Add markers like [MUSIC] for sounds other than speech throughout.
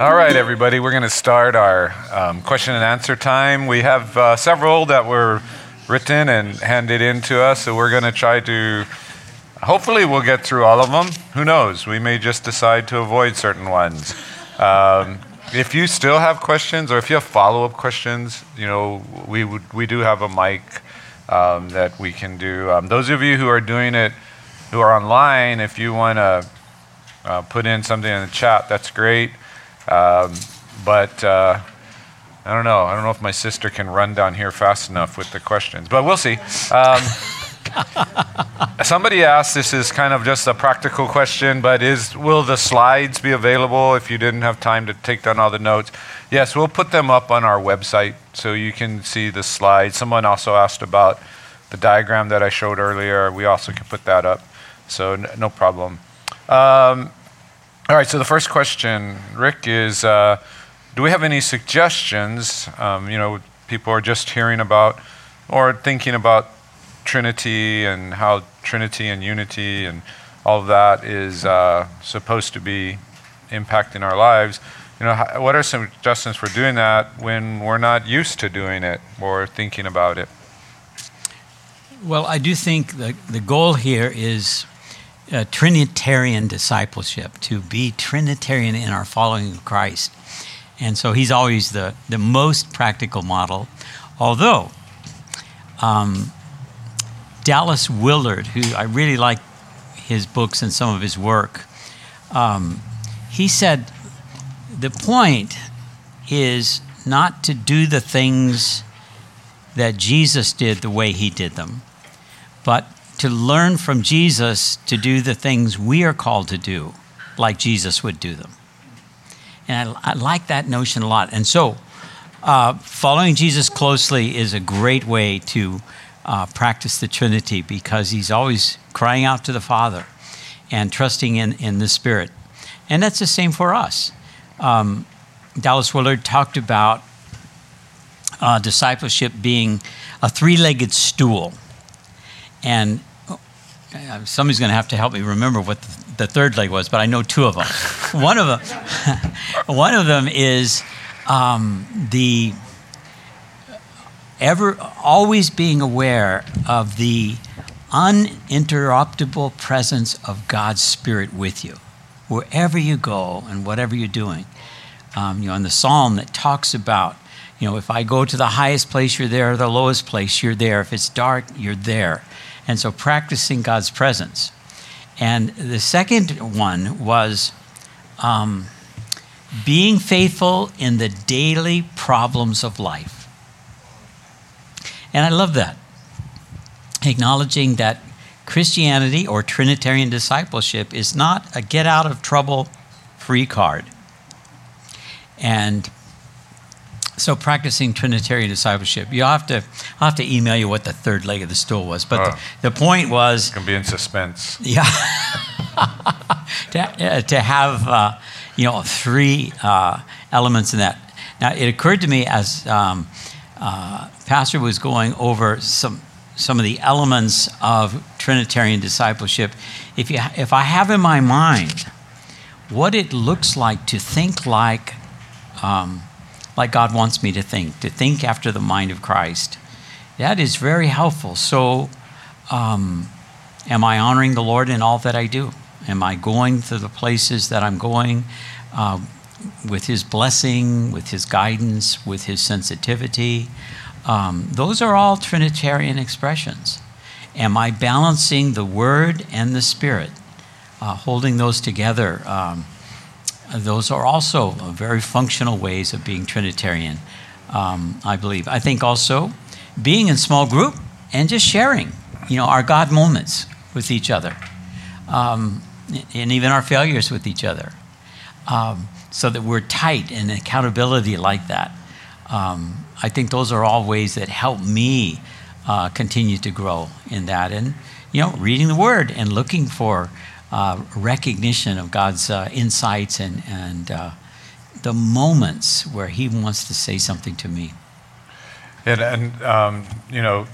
All right, everybody, we're going to start our um, question and answer time. We have uh, several that were written and handed in to us, so we're going to try to. Hopefully, we'll get through all of them. Who knows? We may just decide to avoid certain ones. Um, if you still have questions, or if you have follow-up questions, you know, we would, we do have a mic um, that we can do. Um, those of you who are doing it, who are online, if you want to uh, put in something in the chat, that's great. Um, but uh, I don't know. I don't know if my sister can run down here fast enough with the questions, but we'll see. Um, [LAUGHS] somebody asked, this is kind of just a practical question, but is will the slides be available if you didn't have time to take down all the notes? Yes, we'll put them up on our website so you can see the slides. Someone also asked about the diagram that I showed earlier. We also can put that up, so n- no problem. Um, all right, so the first question, Rick, is uh, do we have any suggestions? Um, you know, people are just hearing about or thinking about Trinity and how Trinity and unity and all of that is uh, supposed to be impacting our lives. You know, what are some suggestions for doing that when we're not used to doing it or thinking about it? Well, I do think the, the goal here is uh, Trinitarian discipleship, to be Trinitarian in our following of Christ. And so he's always the, the most practical model. Although, um, Dallas Willard, who I really like his books and some of his work, um, he said the point is not to do the things that Jesus did the way he did them, but to learn from Jesus to do the things we are called to do, like Jesus would do them. And I, I like that notion a lot. And so, uh, following Jesus closely is a great way to uh, practice the Trinity because he's always crying out to the Father and trusting in, in the Spirit. And that's the same for us. Um, Dallas Willard talked about uh, discipleship being a three legged stool. And somebody's going to have to help me remember what the, the, third leg was, but I know two of them. [LAUGHS] one of them, [LAUGHS] one of them is um, the ever always being aware of the uninterruptible presence of God's Spirit with you, wherever you go and whatever you're doing. Um, you know, in the psalm that talks about, you know, if I go to the highest place, you're there, the lowest place, you're there. If it's dark, you're there. And so practicing God's presence. And the second one was um, being faithful in the daily problems of life. And I love that. Acknowledging that Christianity or Trinitarian discipleship is not a get out of trouble free card. And so practicing Trinitarian discipleship, you have to I'll have to email you what the third leg of the stool was. But the, the, point was can be in suspense. Yeah. [LAUGHS] to, uh, to have uh, you know three uh, elements in that. Now it occurred to me as um, uh, Pastor was going over some some of the elements of Trinitarian discipleship. If you if I have in my mind what it looks like to think like um, like God wants me to think, to think after the mind of Christ. That is very helpful. So, um, am I honoring the Lord in all that I do? Am I going to the places that I'm going uh, with His blessing, with His guidance, with His sensitivity? Um, those are all Trinitarian expressions. Am I balancing the Word and the Spirit, uh, holding those together? Um, those are also very functional ways of being Trinitarian, um, I believe. I think also being in small group and just sharing, you know, our God moments with each other, um, and even our failures with each other, um, so that we're tight in accountability like that. Um, I think those are all ways that help me uh, continue to grow in that, and you know, reading the Word and looking for uh, recognition of God's uh, insights and, and uh, the moments where He wants to say something to me. And, and um, you know,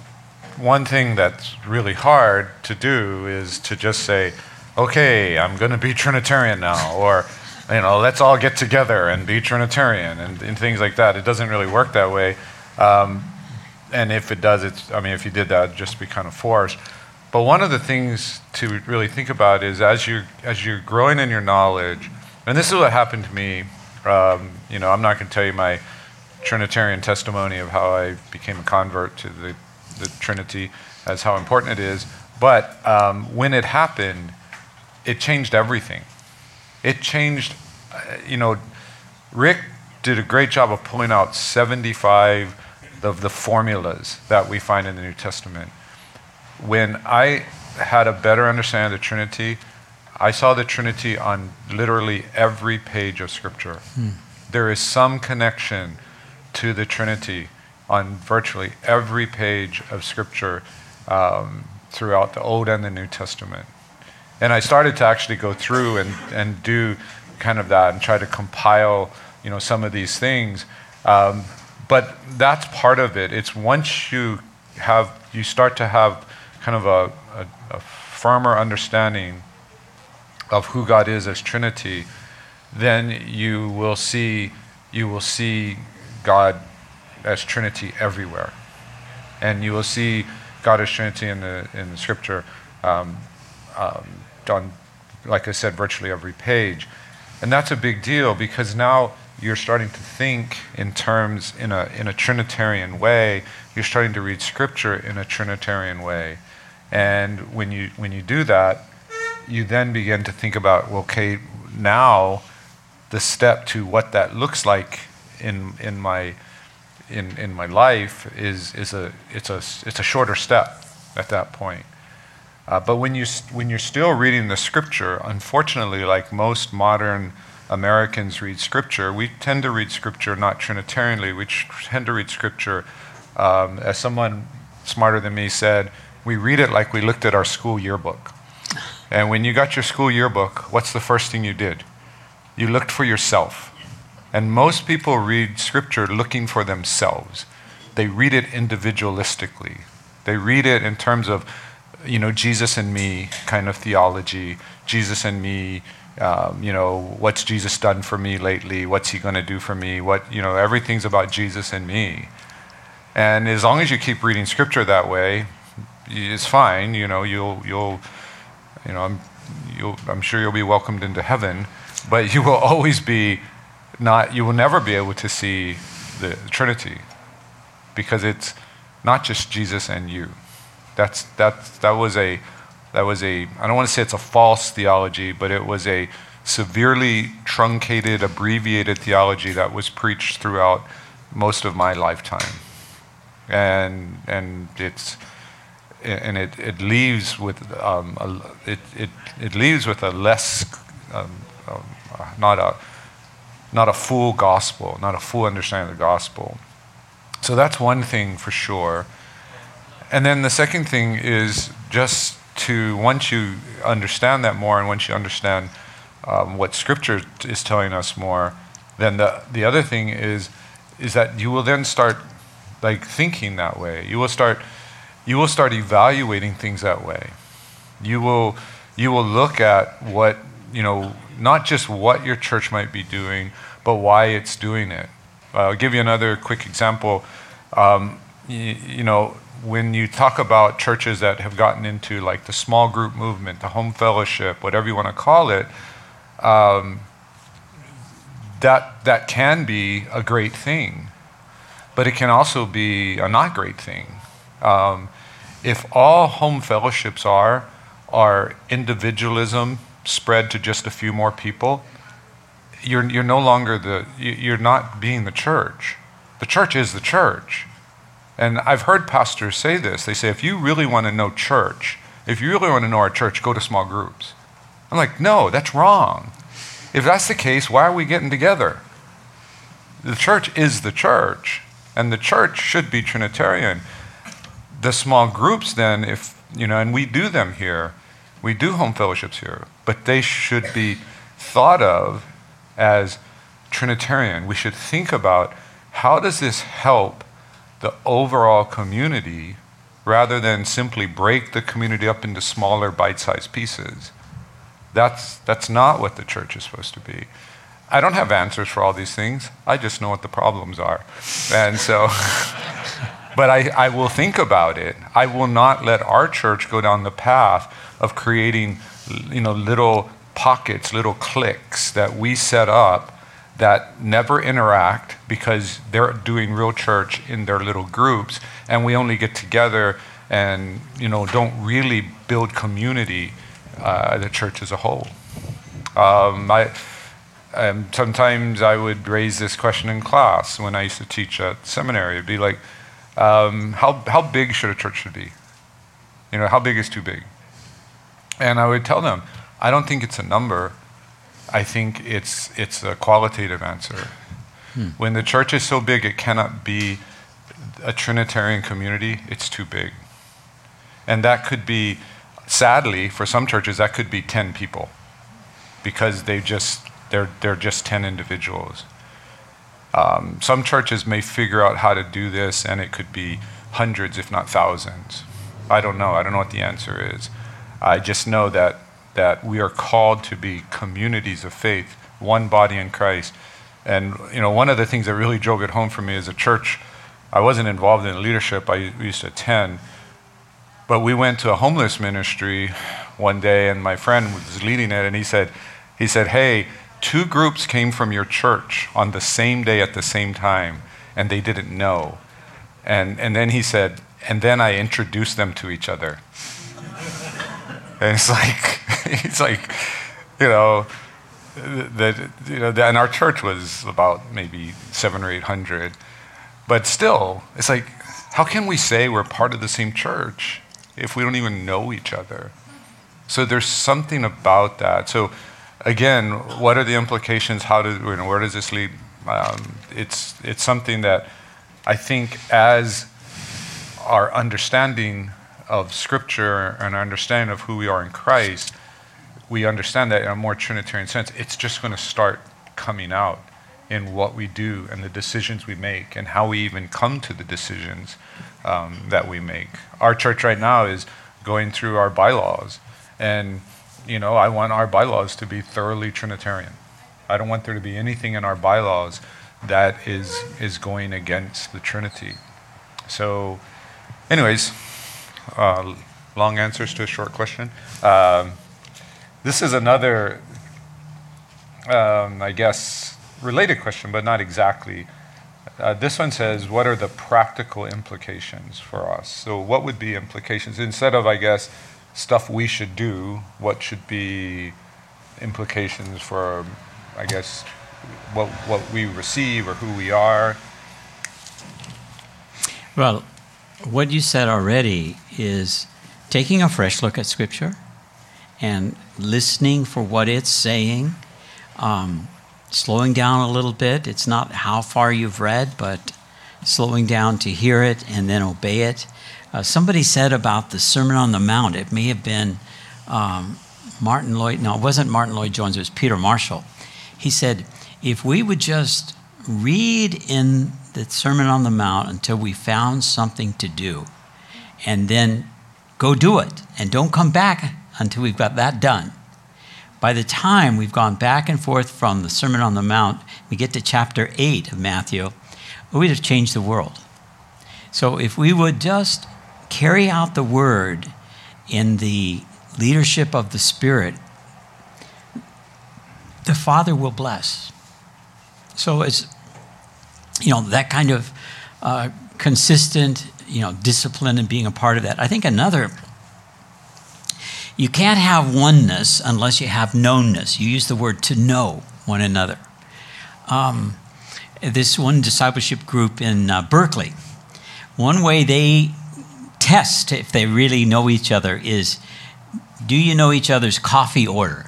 one thing that's really hard to do is to just say, okay, I'm going to be Trinitarian now, or you know, let's all get together and be Trinitarian and, and things like that. It doesn't really work that way. Um, and if it does, it's, I mean, if you did that, it'd just be kind of forced. But one of the things to really think about is as you're, as you're growing in your knowledge, and this is what happened to me. Um, you know, I'm not going to tell you my Trinitarian testimony of how I became a convert to the, the Trinity as how important it is. But um, when it happened, it changed everything. It changed, uh, you know, Rick did a great job of pulling out 75 of the formulas that we find in the New Testament. When I had a better understanding of the Trinity, I saw the Trinity on literally every page of Scripture. Hmm. There is some connection to the Trinity on virtually every page of Scripture um, throughout the Old and the New Testament. And I started to actually go through and, and do kind of that and try to compile, you know, some of these things. Um, but that's part of it. It's once you have, you start to have kind of a, a, a firmer understanding of who God is as Trinity, then you will see, you will see God as Trinity everywhere. And you will see God as Trinity in the, in the scripture um, um, on, like I said, virtually every page. And that's a big deal because now you're starting to think in terms in a, in a Trinitarian way. You're starting to read Scripture in a Trinitarian way. And when you, when you do that, you then begin to think about, well, okay, now the step to what that looks like in, in, my, in, in my life is, is a, it's, a, it's a shorter step at that point. Uh, but when, you, when you're still reading the scripture, unfortunately, like most modern Americans read Scripture, we tend to read Scripture not Trinitarianly. We tend to read Scripture, um, as someone smarter than me said, we read it like we looked at our school yearbook. And when you got your school yearbook, what's the first thing you did? You looked for yourself. And most people read Scripture looking for themselves. They read it individualistically. They read it in terms of, you know, Jesus and me kind of theology, Jesus and me um, you know, what's Jesus done for me lately? What's he going to do for me? What, you know, everything's about Jesus and me. And as long as you keep reading scripture that way, it's fine. You know, you'll, you'll, you know, I'm, you'll, I'm sure you'll be welcomed into heaven, but you will [LAUGHS] always be not, you will never be able to see the Trinity because it's not just Jesus and you. That's, that's, that was a, that was a, I don't want to say it's a false theology, but it was a severely truncated, abbreviated theology that was preached throughout most of my lifetime. And, and it's, and it, it leaves with um, a, it, it, it leaves with a less um, um, not a not a full gospel not a full understanding of the gospel so that's one thing for sure and then the second thing is just to once you understand that more and once you understand um, what Scripture is telling us more, then the, the other thing is is that you will then start like thinking that way. You will start you will start evaluating things that way. You will you will look at what you know not just what your church might be doing, but why it's doing it. Uh, I'll give you another quick example. Um, you, you know, when you talk about churches that have gotten into like the small group movement, the home fellowship, whatever you want to call it, um, that that can be a great thing, but it can also be a not great thing. Um, if all home fellowships are are individualism spread to just a few more people, you're you're no longer the you're not being the church. The church is the church. And I've heard pastors say this. They say, if you really want to know church, if you really want to know our church, go to small groups. I'm like, no, that's wrong. If that's the case, why are we getting together? The church is the church, and the church should be Trinitarian. The small groups, then, if, you know, and we do them here, we do home fellowships here, but they should be thought of as Trinitarian. We should think about how does this help the overall community rather than simply break the community up into smaller bite sized pieces. That's, that's not what the church is supposed to be. I don't have answers for all these things. I just know what the problems are. And so, [LAUGHS] but I, I will think about it. I will not let our church go down the path of creating, you know, little pockets, little cliques that we set up that never interact because they're doing real church in their little groups and we only get together and you know don't really build community uh, the church as a whole um, I, um, sometimes i would raise this question in class when i used to teach at seminary it'd be like um, how, how big should a church should be you know how big is too big and i would tell them i don't think it's a number I think it's, it's a qualitative answer. Hmm. When the church is so big, it cannot be a Trinitarian community, it's too big. And that could be, sadly, for some churches, that could be 10 people because they just, they're, they're just 10 individuals. Um, some churches may figure out how to do this, and it could be hundreds, if not thousands. I don't know. I don't know what the answer is. I just know that that we are called to be communities of faith, one body in Christ. And you know, one of the things that really drove it home for me as a church, I wasn't involved in leadership. I used to attend, but we went to a homeless ministry one day, and my friend was leading it, and he said, he said, "Hey, two groups came from your church on the same day at the same time, and they didn't know." And and then he said, and then I introduced them to each other. [LAUGHS] and it's like [LAUGHS] it's like, you know, that you know, and our church was about maybe seven or eight hundred, but still, it's like, how can we say we're part of the same church if we don't even know each other? So there's something about that. So again, what are the implications? How do you know, where does this lead? Um, it's it's something that I think as our understanding of Scripture and our understanding of who we are in Christ we understand that in a more Trinitarian sense, it's just going to start coming out in what we do and the decisions we make and how we even come to the decisions um, that we make. Our church right now is going through our bylaws, and you know, I want our bylaws to be thoroughly Trinitarian. I don't want there to be anything in our bylaws that is is going against the Trinity. So, anyways, uh, long answers to a short question. Um, this is another, um, I guess, related question, but not exactly. Uh, this one says, What are the practical implications for us? So, what would be implications? Instead of, I guess, stuff we should do, what should be implications for, I guess, what, what we receive or who we are? Well, what you said already is taking a fresh look at Scripture and listening for what it's saying, um, slowing down a little bit. It's not how far you've read, but slowing down to hear it and then obey it. Uh, somebody said about the Sermon on the Mount, it may have been um, Martyn Lloyd, no, it wasn't Martyn Lloyd-Jones, it was Peter Marshall. He said, if we would just read in the Sermon on the Mount until we found something to do, and then go do it, and don't come back until we've got that done. By the time we've gone back and forth from the Sermon on the Mount, we get to chapter 8 of Matthew, we'd have changed the world. So if we would just carry out the word in the leadership of the Spirit, the Father will bless. So it's, you know, that kind of uh, consistent, you know, discipline and being a part of that. I think another you can't have oneness unless you have knownness. You use the word to know one another. Um, this one discipleship group in uh, Berkeley, one way they test if they really know each other is do you know each other's coffee order?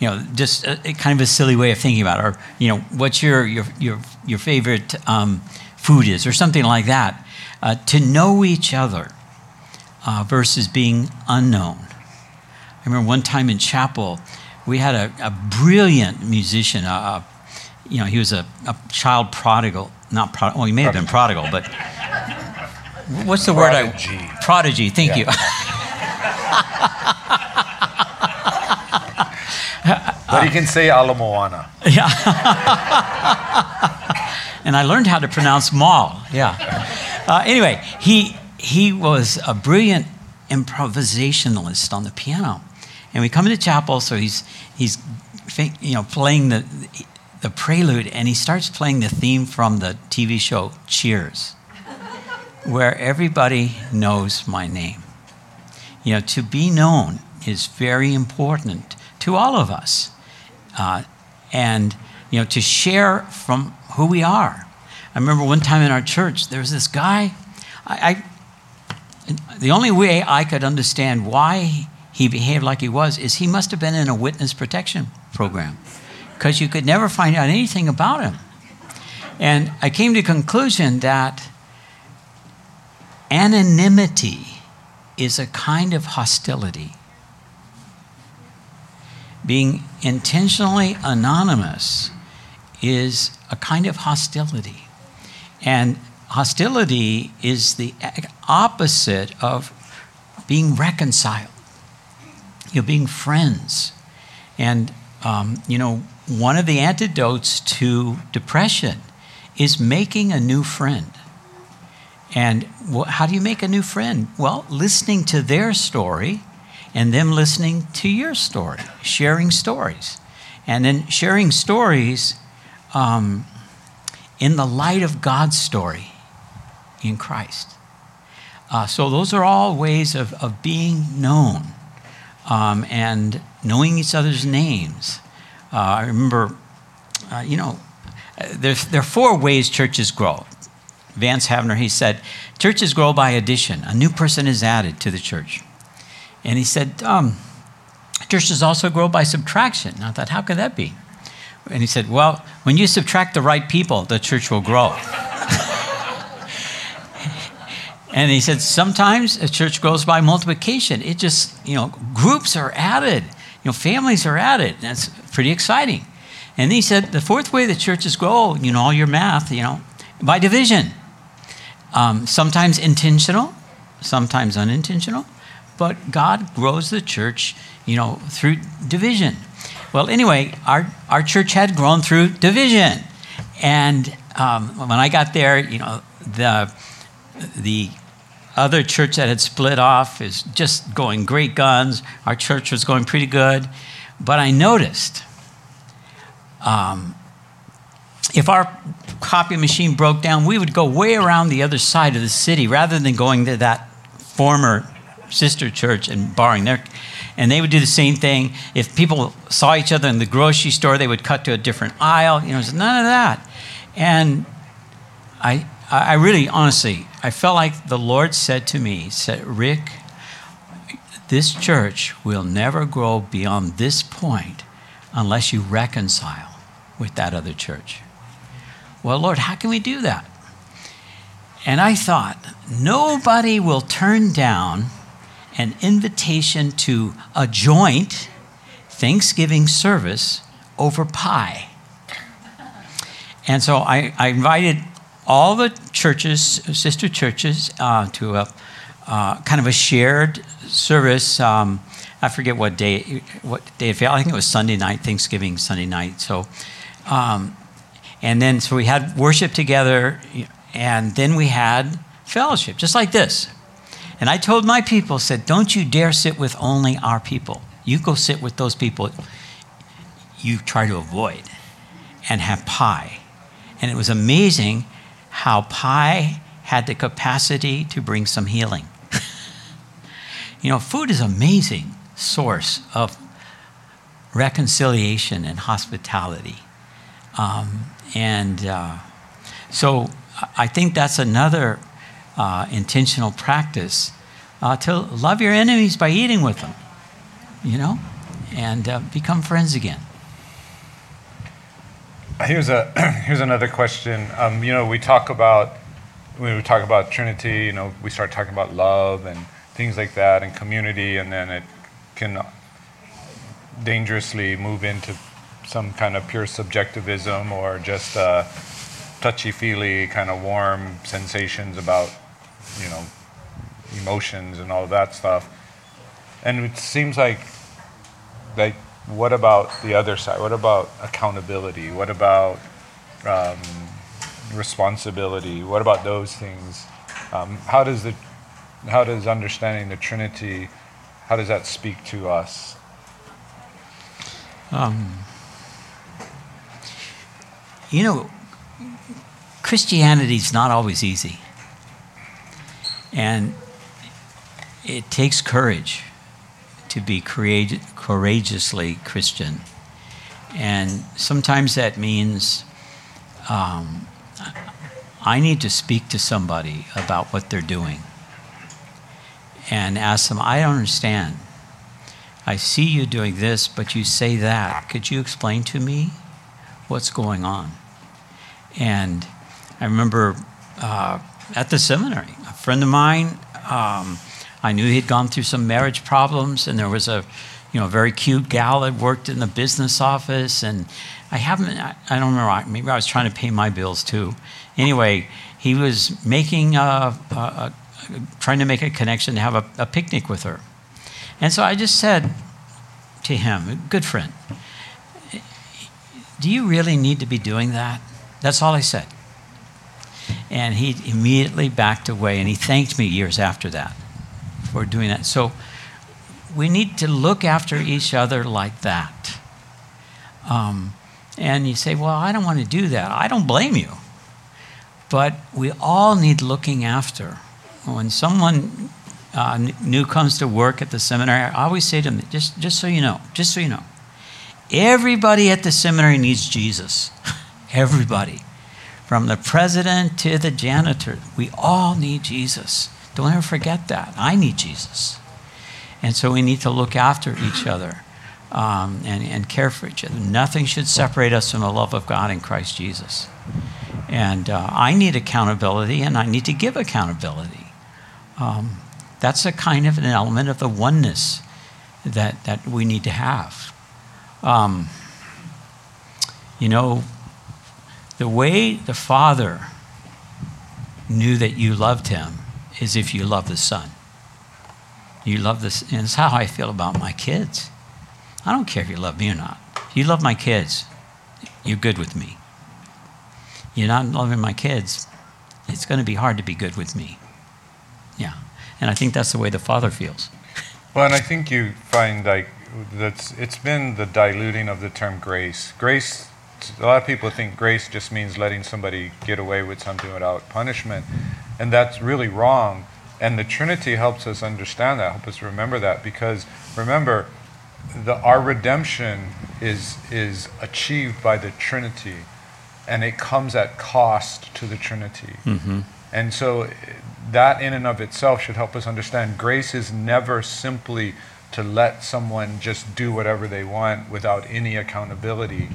You know, just a, a kind of a silly way of thinking about it. Or, you know, what's your, your, your, your favorite um, food is, or something like that. Uh, to know each other uh, versus being unknown. I remember one time in chapel, we had a, a brilliant musician. Uh, you know, he was a, a child prodigal. Not prodigal. Well, he may have been prodigal, but what's the prodigy. word? I, prodigy. Thank yeah. you. [LAUGHS] But he can say Ala Moana. Yeah. [LAUGHS] and I learned how to pronounce mall. Yeah. Uh, anyway, he, he was a brilliant improvisationalist on the piano. And we come into chapel, so he's, he's you know, playing the, the prelude, and he starts playing the theme from the TV show Cheers, where everybody knows my name. You know, to be known is very important to all of us. Uh, and, you know, to share from who we are. I remember one time in our church, there was this guy. I, I, the only way I could understand why he behaved like he was is he must have been in a witness protection program because you could never find out anything about him. And I came to the conclusion that anonymity is a kind of hostility. Being intentionally anonymous is a kind of hostility. And hostility is the opposite of being reconciled. You're being friends. And, um, you know, one of the antidotes to depression is making a new friend. And how do you make a new friend? Well, listening to their story and them listening to your story, sharing stories. And then sharing stories um, in the light of God's story in Christ. Uh, so, those are all ways of, of being known um, and knowing each other's names. Uh, I remember, uh, you know, there's, there are four ways churches grow. Vance Havner, he said, churches grow by addition. A new person is added to the church. And he said, um, churches also grow by subtraction. And I thought, how could that be? And he said, well, when you subtract the right people, the church will grow. [LAUGHS] and he said, sometimes a church grows by multiplication. It just, you know, groups are added, you know, families are added. That's pretty exciting. And he said, the fourth way the churches grow, you know, all your math, you know, by division. Um, sometimes intentional, sometimes unintentional, but God grows the church, you know, through division. Well, anyway, our, our church had grown through division. And um, when I got there, you know, the, the other church that had split off is just going great guns. Our church was going pretty good. But I noticed um, if our copy machine broke down, we would go way around the other side of the city rather than going to that former sister church and borrowing their. And they would do the same thing. If people saw each other in the grocery store, they would cut to a different aisle. You know, none of that. And I, I really, honestly, I felt like the Lord said to me, said, Rick, this church will never grow beyond this point unless you reconcile with that other church. Well, Lord, how can we do that? And I thought, nobody will turn down an invitation to a joint Thanksgiving service over pie. And so I, I invited all the churches, sister churches, uh, to a uh, kind of a shared service. Um, I forget what day, what day it. I think it was Sunday night, Thanksgiving Sunday night. So, um, and then so we had worship together, and then we had fellowship, just like this. And I told my people, said, don't you dare sit with only our people. You go sit with those people you try to avoid and have pie. And it was amazing how pie had the capacity to bring some healing. [LAUGHS] you know, food is amazing source of reconciliation and hospitality. Um, and uh, so I think that's another uh, intentional practice uh, to love your enemies by eating with them, you know, and uh, become friends again. Here's a [CLEARS THROAT] here's another question. Um, you know, we talk about when we talk about Trinity. You know, we start talking about love and things like that, and community, and then it can dangerously move into some kind of pure subjectivism or just uh, touchy-feely kind of warm sensations about you know emotions and all that stuff and it seems like like what about the other side? What about accountability? What about um, responsibility? What about those things? Um, how does the how does understanding the Trinity how does that speak to us? Um, you know, Christianity is not always easy. And it takes courage to be courageously Christian. And sometimes that means um, I need to speak to somebody about what they're doing and ask them, I don't understand. I see you doing this, but you say that. Could you explain to me what's going on? And I remember uh, at the seminary, a friend of mine, um, I knew he'd gone through some marriage problems, and there was a you know, very cute gal that worked in the business office, and I haven't, I, I don't remember, maybe I was trying to pay my bills too. Anyway, he was making a, a, a trying to make a connection to have a, a picnic with her. And so I just said to him, good friend, do you really need to be doing that? That's all I said. And he immediately backed away and he thanked me years after that for doing that. So we need to look after each other like that. Um, and you say, well, I don't want to do that. I don't blame you. But we all need looking after. When someone uh, new comes to work at the seminary, I always say to them, just, just so you know, just so you know, everybody at the seminary needs Jesus. [LAUGHS] everybody. From the president to the janitor, we all need Jesus. Don't ever forget that. I need Jesus. And so we need to look after each other um, and, and care for each other. Nothing should separate us from the love of God in Christ Jesus. And uh, I need accountability and I need to give accountability. Um, that's a kind of an element of the oneness that, that we need to have. Um, you know, the way the Father knew that you loved him is if you love the Son. You love this, and it's how I feel about my kids. I don't care if you love me or not. If you love my kids, you're good with me. You're not loving my kids, it's going to be hard to be good with me. Yeah. And I think that's the way the Father feels. Well, and I think you find like that's it's been the diluting of the term grace. Grace a lot of people think grace just means letting somebody get away with something without punishment. And that's really wrong. And the Trinity helps us understand that, help us remember that, because remember, the, our redemption is, is achieved by the Trinity, and it comes at cost to the Trinity. Mm-hmm. And so that in and of itself should help us understand grace is never simply to let someone just do whatever they want without any accountability.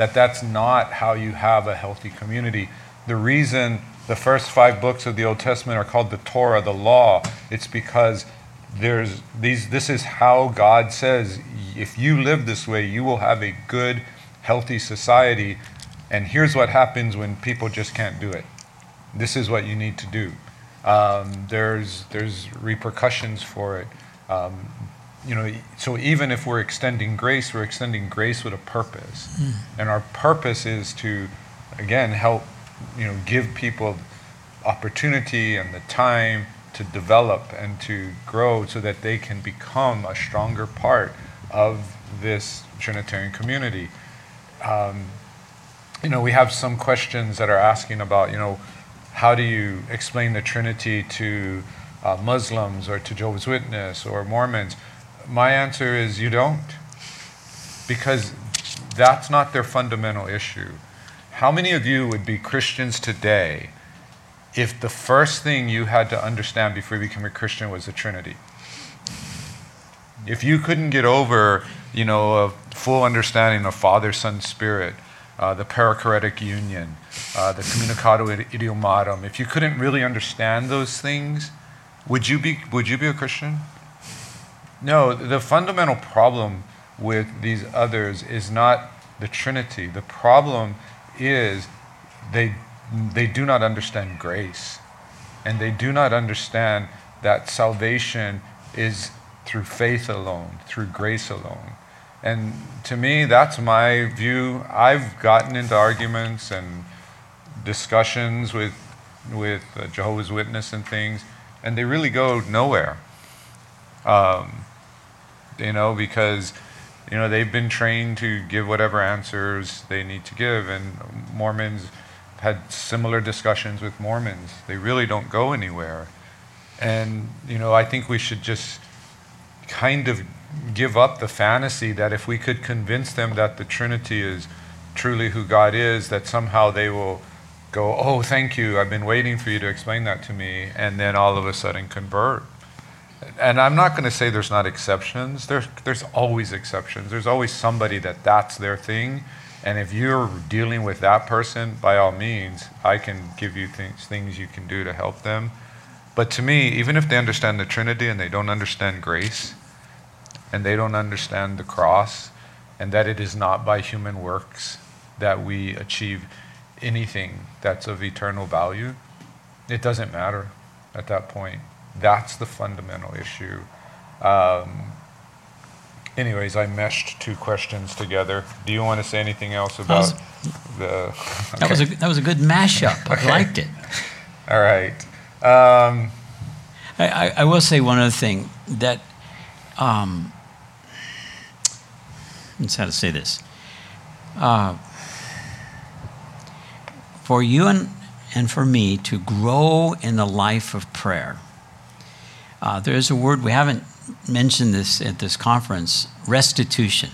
That that's not how you have a healthy community. The reason the first five books of the Old Testament are called the Torah, the law. It's because there's these. This is how God says, if you live this way, you will have a good, healthy society. And here's what happens when people just can't do it. This is what you need to do. Um, there's there's repercussions for it. Um, you know, so even if we're extending grace, we're extending grace with a purpose, mm. and our purpose is to, again, help you know, give people opportunity and the time to develop and to grow so that they can become a stronger part of this Trinitarian community. Um, you know, we have some questions that are asking about, you know, how do you explain the Trinity to uh, Muslims or to Jehovah's Witness or Mormons? My answer is you don't, because that's not their fundamental issue. How many of you would be Christians today if the first thing you had to understand before you became a Christian was the Trinity? If you couldn't get over, you know, a full understanding of Father, Son, Spirit, uh, the perichoretic union, uh, the communicatio idiomatum, if you couldn't really understand those things, would you be, would you be a Christian? No, the fundamental problem with these others is not the Trinity. The problem is they, they do not understand grace. And they do not understand that salvation is through faith alone, through grace alone. And to me, that's my view. I've gotten into arguments and discussions with, with uh, Jehovah's Witness and things, and they really go nowhere. Um, you know, because you know they've been trained to give whatever answers they need to give, and Mormons had similar discussions with Mormons. They really don't go anywhere, and you know I think we should just kind of give up the fantasy that if we could convince them that the Trinity is truly who God is, that somehow they will go, Oh, thank you, I've been waiting for you to explain that to me, and then all of a sudden convert. And I'm not going to say there's not exceptions. There's, there's always exceptions. There's always somebody that that's their thing. And if you're dealing with that person, by all means, I can give you things, things you can do to help them. But to me, even if they understand the Trinity and they don't understand grace, and they don't understand the cross and that it is not by human works that we achieve anything that's of eternal value, it doesn't matter at that point. That's the fundamental issue. Um, anyways, I meshed two questions together. Do you want to say anything else about was, the? [LAUGHS] Okay. That was a that was a good mashup. Okay. I liked it. [LAUGHS] All right. Um, I, I, I will say one other thing that um, let's how to say this. Uh, for you and, and for me to grow in the life of prayer, uh, there is a word we haven't mentioned this at this conference restitution.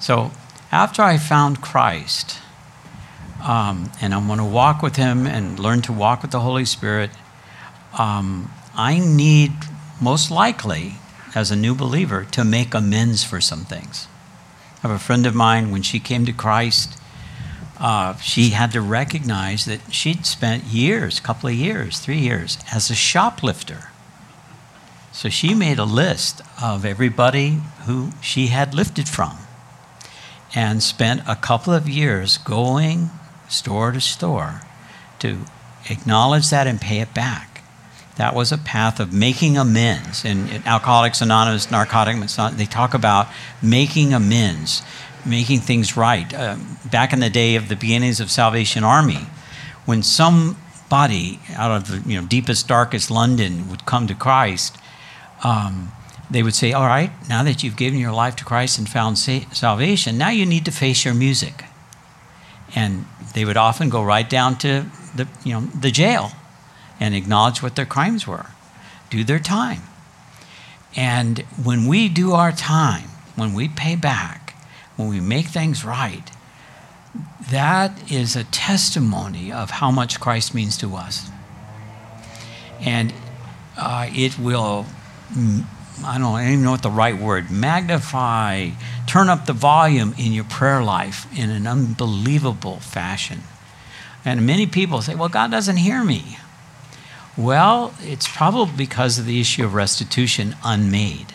So after I found Christ, um, and I'm going to walk with Him and learn to walk with the Holy Spirit, um, I need most likely, as a new believer, to make amends for some things. I have a friend of mine, when she came to Christ, uh, she had to recognize that she'd spent years, a couple of years, three years, as a shoplifter. So she made a list of everybody who she had lifted from and spent a couple of years going store to store to acknowledge that and pay it back. That was a path of making amends. And in Alcoholics Anonymous, Narcotics they talk about making amends, making things right. Uh, back in the day of the beginnings of Salvation Army, when somebody out of the you know, deepest, darkest London would come to Christ, um, they would say, All right, now that you've given your life to Christ and found sa- salvation, now you need to face your music. And they would often go right down to the, you know, the jail and acknowledge what their crimes were, do their time. And when we do our time, when we pay back, when we make things right, that is a testimony of how much Christ means to us. And uh, it will, I don't, even know what the right word, magnify, turn up the volume in your prayer life in an unbelievable fashion. And many people say, well, God doesn't hear me. Well, it's probably because of the issue of restitution unmade.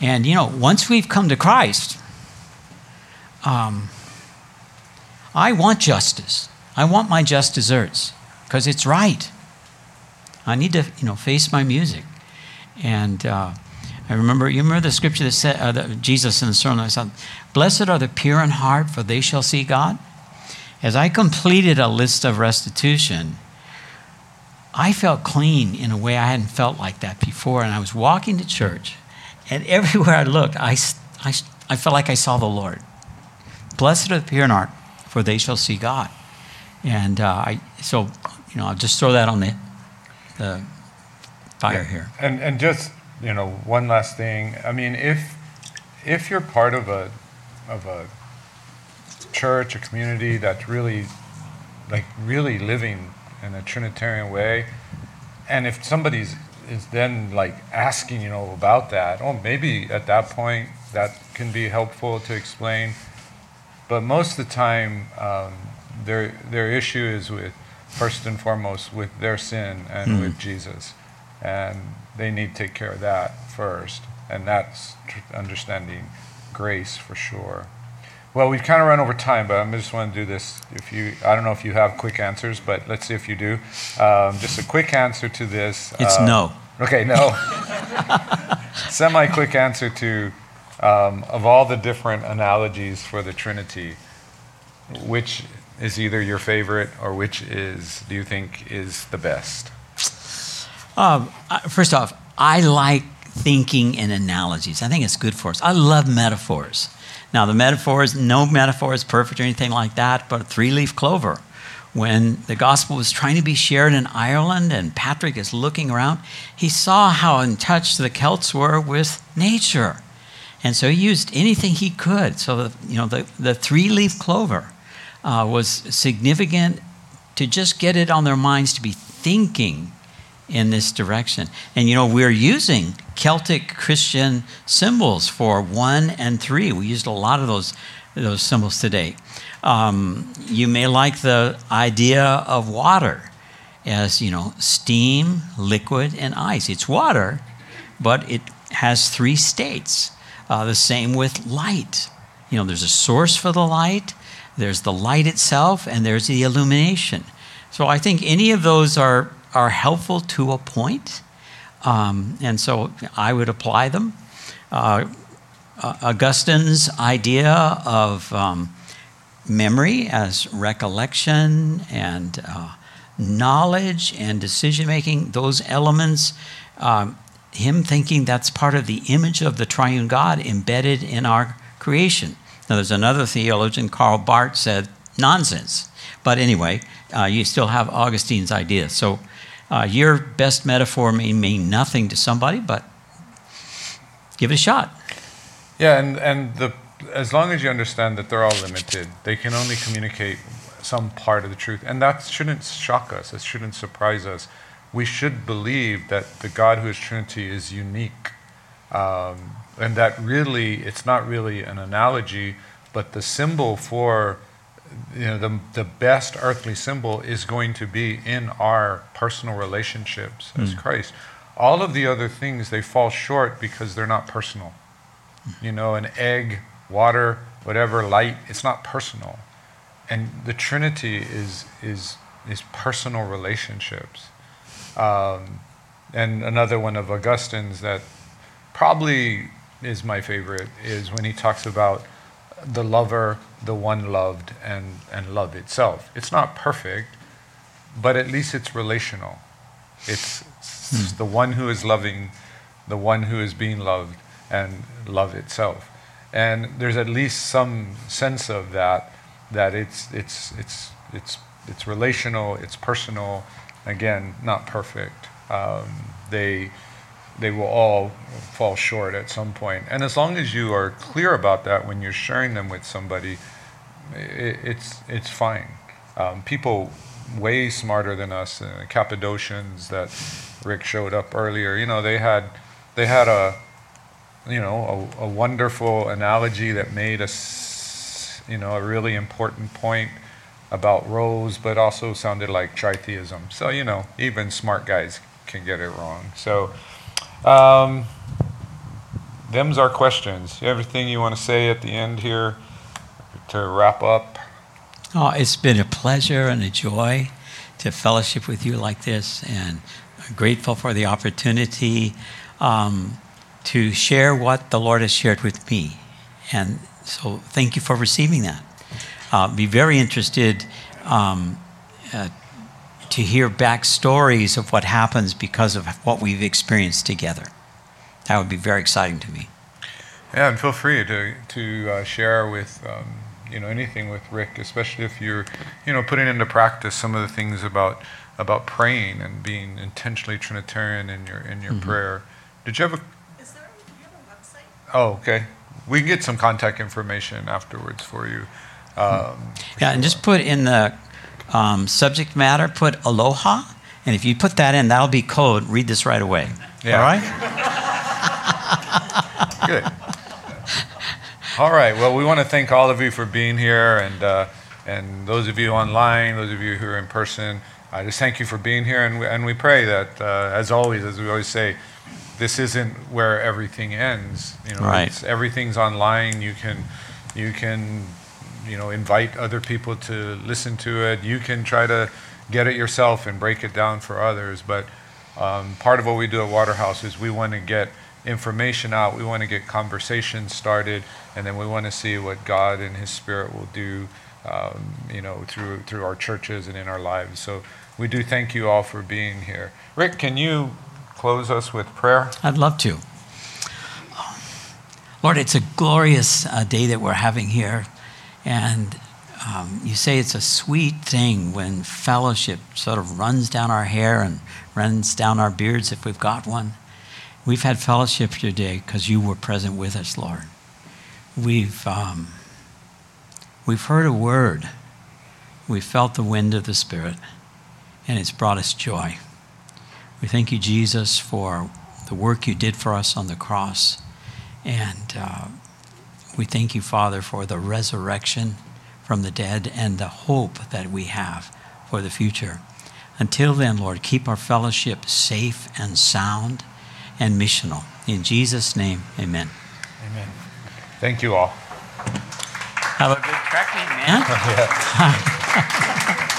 And, you know, once we've come to Christ, um, I want justice. I want my just desserts because it's right. I need to, you know, face my music. And uh, I remember, you remember the scripture that said, uh, that Jesus in the sermon, I said, Blessed are the pure in heart, for they shall see God. As I completed a list of restitution, I felt clean in a way I hadn't felt like that before. And I was walking to church, and [LAUGHS] everywhere I looked, I, I, I felt like I saw the Lord. Blessed are the pure in heart, for they shall see God. And uh, I, so, you know, I'll just throw that on the, the fire Yeah. here. And and just you know one last thing. I mean, if if you're part of a of a church, a community that's really like really living in a Trinitarian way, and if somebody's is then like asking you know about that, oh maybe at that point that can be helpful to explain. But most of the time, um, their their issue is with first and foremost with their sin and with Jesus, and they need to take care of that first, and that's tr- understanding grace for sure. Well, we've kind of run over time, but I just want to do this. If you, I don't know if you have quick answers, but let's see if you do. Um, just a quick answer to this. It's uh, no. Okay, no. [LAUGHS] Semi quick answer to um, of all the different analogies for the Trinity, which is either your favorite or which is do you think is the best? Um, first off, I like thinking in analogies. I think it's good for us. I love metaphors. Now, the metaphors, no metaphor is perfect or anything like that, but three leaf clover. When the gospel was trying to be shared in Ireland and Patrick is looking around, he saw how in touch the Celts were with nature. And so he used anything he could. So, the, you know, the, the three leaf clover uh, was significant to just get it on their minds to be thinking in this direction. And you know, we're using Celtic Christian symbols for one and three. We used a lot of those, those symbols today. Um, you may like the idea of water as, you know, steam, liquid, and ice. It's water, but it has three states. Uh, the same with light. You know, there's a source for the light, there's the light itself, and there's the illumination. So I think any of those are are helpful to a point. Um, and so I would apply them. Uh, uh, Augustine's idea of um, memory as recollection and uh, knowledge and decision making, those elements, um, him thinking that's part of the image of the triune God embedded in our creation. Now, there's another theologian, Karl Barth, said nonsense. But anyway, uh, you still have Augustine's idea. So uh, your best metaphor may mean nothing to somebody, but give it a shot. Yeah, and, and the, as long as you understand that they're all limited, they can only communicate some part of the truth. And that shouldn't shock us, it shouldn't surprise us. We should believe that the God who is Trinity is unique. Um, and that really, it's not really an analogy, but the symbol for you know, the, the best earthly symbol is going to be in our personal relationships as mm. Christ. All of the other things, they fall short because they're not personal. You know, an egg, water, whatever, light, it's not personal. And the Trinity is, is, is personal relationships. Um, and another one of Augustine's that probably is my favorite is when he talks about the lover, the one loved, and, and love itself. It's not perfect, but at least it's relational. It's, hmm. the one who is loving, the one who is being loved, and love itself. And there's at least some sense of that, that it's, it's, it's, it's, it's relational, it's personal, again, not perfect. Um, they, they will all fall short at some point. And as long as you are clear about that when you're sharing them with somebody, it, it's, it's fine. Um, people way smarter than us, uh, Cappadocians that Rick showed up earlier, you know, they had, they had a, you know, a, a wonderful analogy that made us, you know, a really important point about rows, but also sounded like tritheism. So, you know, even smart guys can get it wrong. So, um, them's our questions. Everything you want to say at the end here to wrap up? Oh, it's been a pleasure and a joy to fellowship with you like this, and I'm grateful for the opportunity um, to share what the Lord has shared with me. And so, thank you for receiving that. Uh, be very interested um, uh, to hear back stories of what happens because of what we've experienced together. That would be very exciting to me. Yeah, and feel free to to uh, share with um, you know anything with Rick, especially if you're you know putting into practice some of the things about about praying and being intentionally Trinitarian in your in your mm-hmm. prayer. Did you have a? Is there? You have a website? Oh, okay. We can get some contact information afterwards for you. Um, yeah, and just put in the um, subject matter, put aloha. And if you put that in, that'll be code. Read this right away. Yeah. All right? [LAUGHS] Good. All right. Well, we want to thank all of you for being here, and uh, and those of you online, those of you who are in person. I just thank you for being here, and we, and we pray that, uh, as always, as we always say, this isn't where everything ends. You know, right. everything's online. You can you can you know, invite other people to listen to it. You can try to get it yourself and break it down for others. But um, part of what we do at Waterhouse is we want to get information out. We want to get conversations started, and then we want to see what God and His Spirit will do, um, you know, through through our churches and in our lives. So we do thank you all for being here. Rick, can you close us with prayer? I'd love to. Lord, it's a glorious uh, day that we're having here, and um, you say it's a sweet thing when fellowship sort of runs down our hair and runs down our beards if we've got one. We've had fellowship today because you were present with us, Lord. We've, um, we've heard a word, we've felt the wind of the Spirit, and it's brought us joy. We thank you, Jesus, for the work you did for us on the cross. And uh, we thank you, Father, for the resurrection from the dead and the hope that we have for the future. Until then, Lord, keep our fellowship safe and sound and missional. In Jesus' name, amen. Amen. Thank you all. Have a good trekking, man. [LAUGHS] Yeah. [LAUGHS]